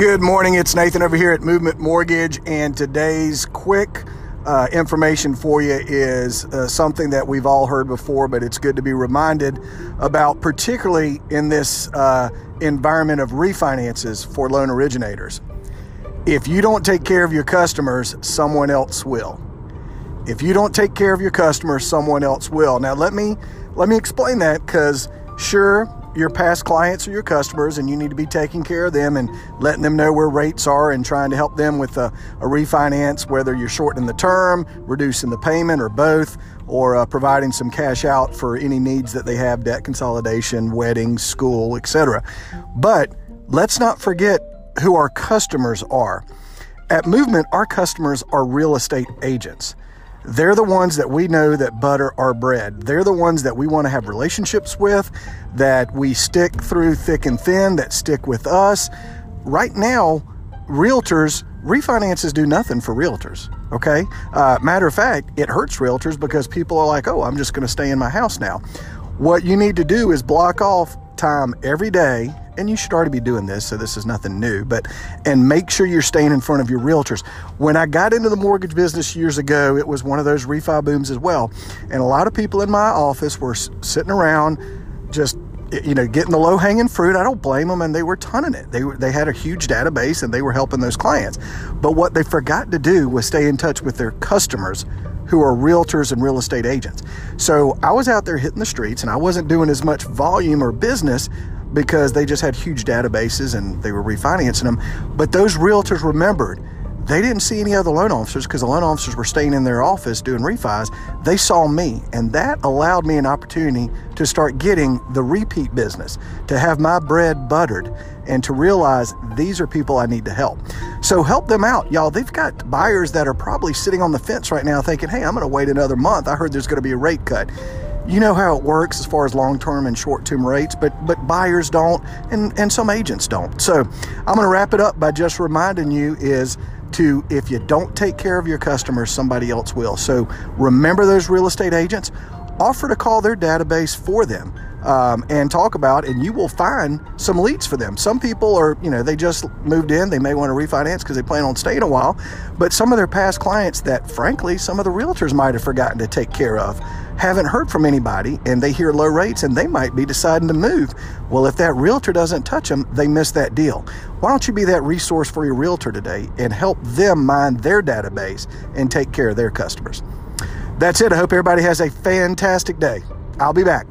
Good morning. It's Nathan over here at Movement Mortgage, and today's quick uh, information for you is uh, something that we've all heard before, but it's good to be reminded about, particularly in this uh, environment of refinances for loan originators. If you don't take care of your customers, someone else will. If you don't take care of your customers, someone else will. Now, let me let me explain that because sure your past clients or your customers, and you need to be taking care of them and letting them know where rates are and trying to help them with a, a refinance, whether you're shortening the term, reducing the payment, or both, or uh, providing some cash out for any needs that they have debt consolidation, weddings, school, etc. But let's not forget who our customers are. At Movement, our customers are real estate agents. They're the ones that we know that butter our bread. They're the ones that we want to have relationships with, that we stick through thick and thin, that stick with us. Right now, realtors, refinances do nothing for realtors. Okay. Uh, matter of fact, it hurts realtors because people are like, oh, I'm just going to stay in my house now. What you need to do is block off time every day and you should already be doing this, so this is nothing new, but and make sure you're staying in front of your realtors. When I got into the mortgage business years ago, it was one of those refi booms as well. And a lot of people in my office were sitting around just you know, getting the low hanging fruit. I don't blame them, and they were tonning it. They were, they had a huge database, and they were helping those clients. But what they forgot to do was stay in touch with their customers, who are realtors and real estate agents. So I was out there hitting the streets, and I wasn't doing as much volume or business because they just had huge databases and they were refinancing them. But those realtors remembered they didn't see any other loan officers because the loan officers were staying in their office doing refis. They saw me, and that allowed me an opportunity to start getting the repeat business, to have my bread buttered, and to realize these are people I need to help. So help them out, y'all. They've got buyers that are probably sitting on the fence right now thinking, hey, I'm going to wait another month. I heard there's going to be a rate cut you know how it works as far as long-term and short-term rates, but but buyers don't, and and some agents don't. So I'm going to wrap it up by just reminding you is to if you don't take care of your customers, somebody else will. So remember those real estate agents. Offer to call their database for them um, and talk about, and you will find some leads for them. Some people are, you know, they just moved in, they may want to refinance because they plan on staying a while, but some of their past clients that, frankly, some of the realtors might have forgotten to take care of haven't heard from anybody and they hear low rates and they might be deciding to move. Well, if that realtor doesn't touch them, they miss that deal. Why don't you be that resource for your realtor today and help them mine their database and take care of their customers? That's it. I hope everybody has a fantastic day. I'll be back.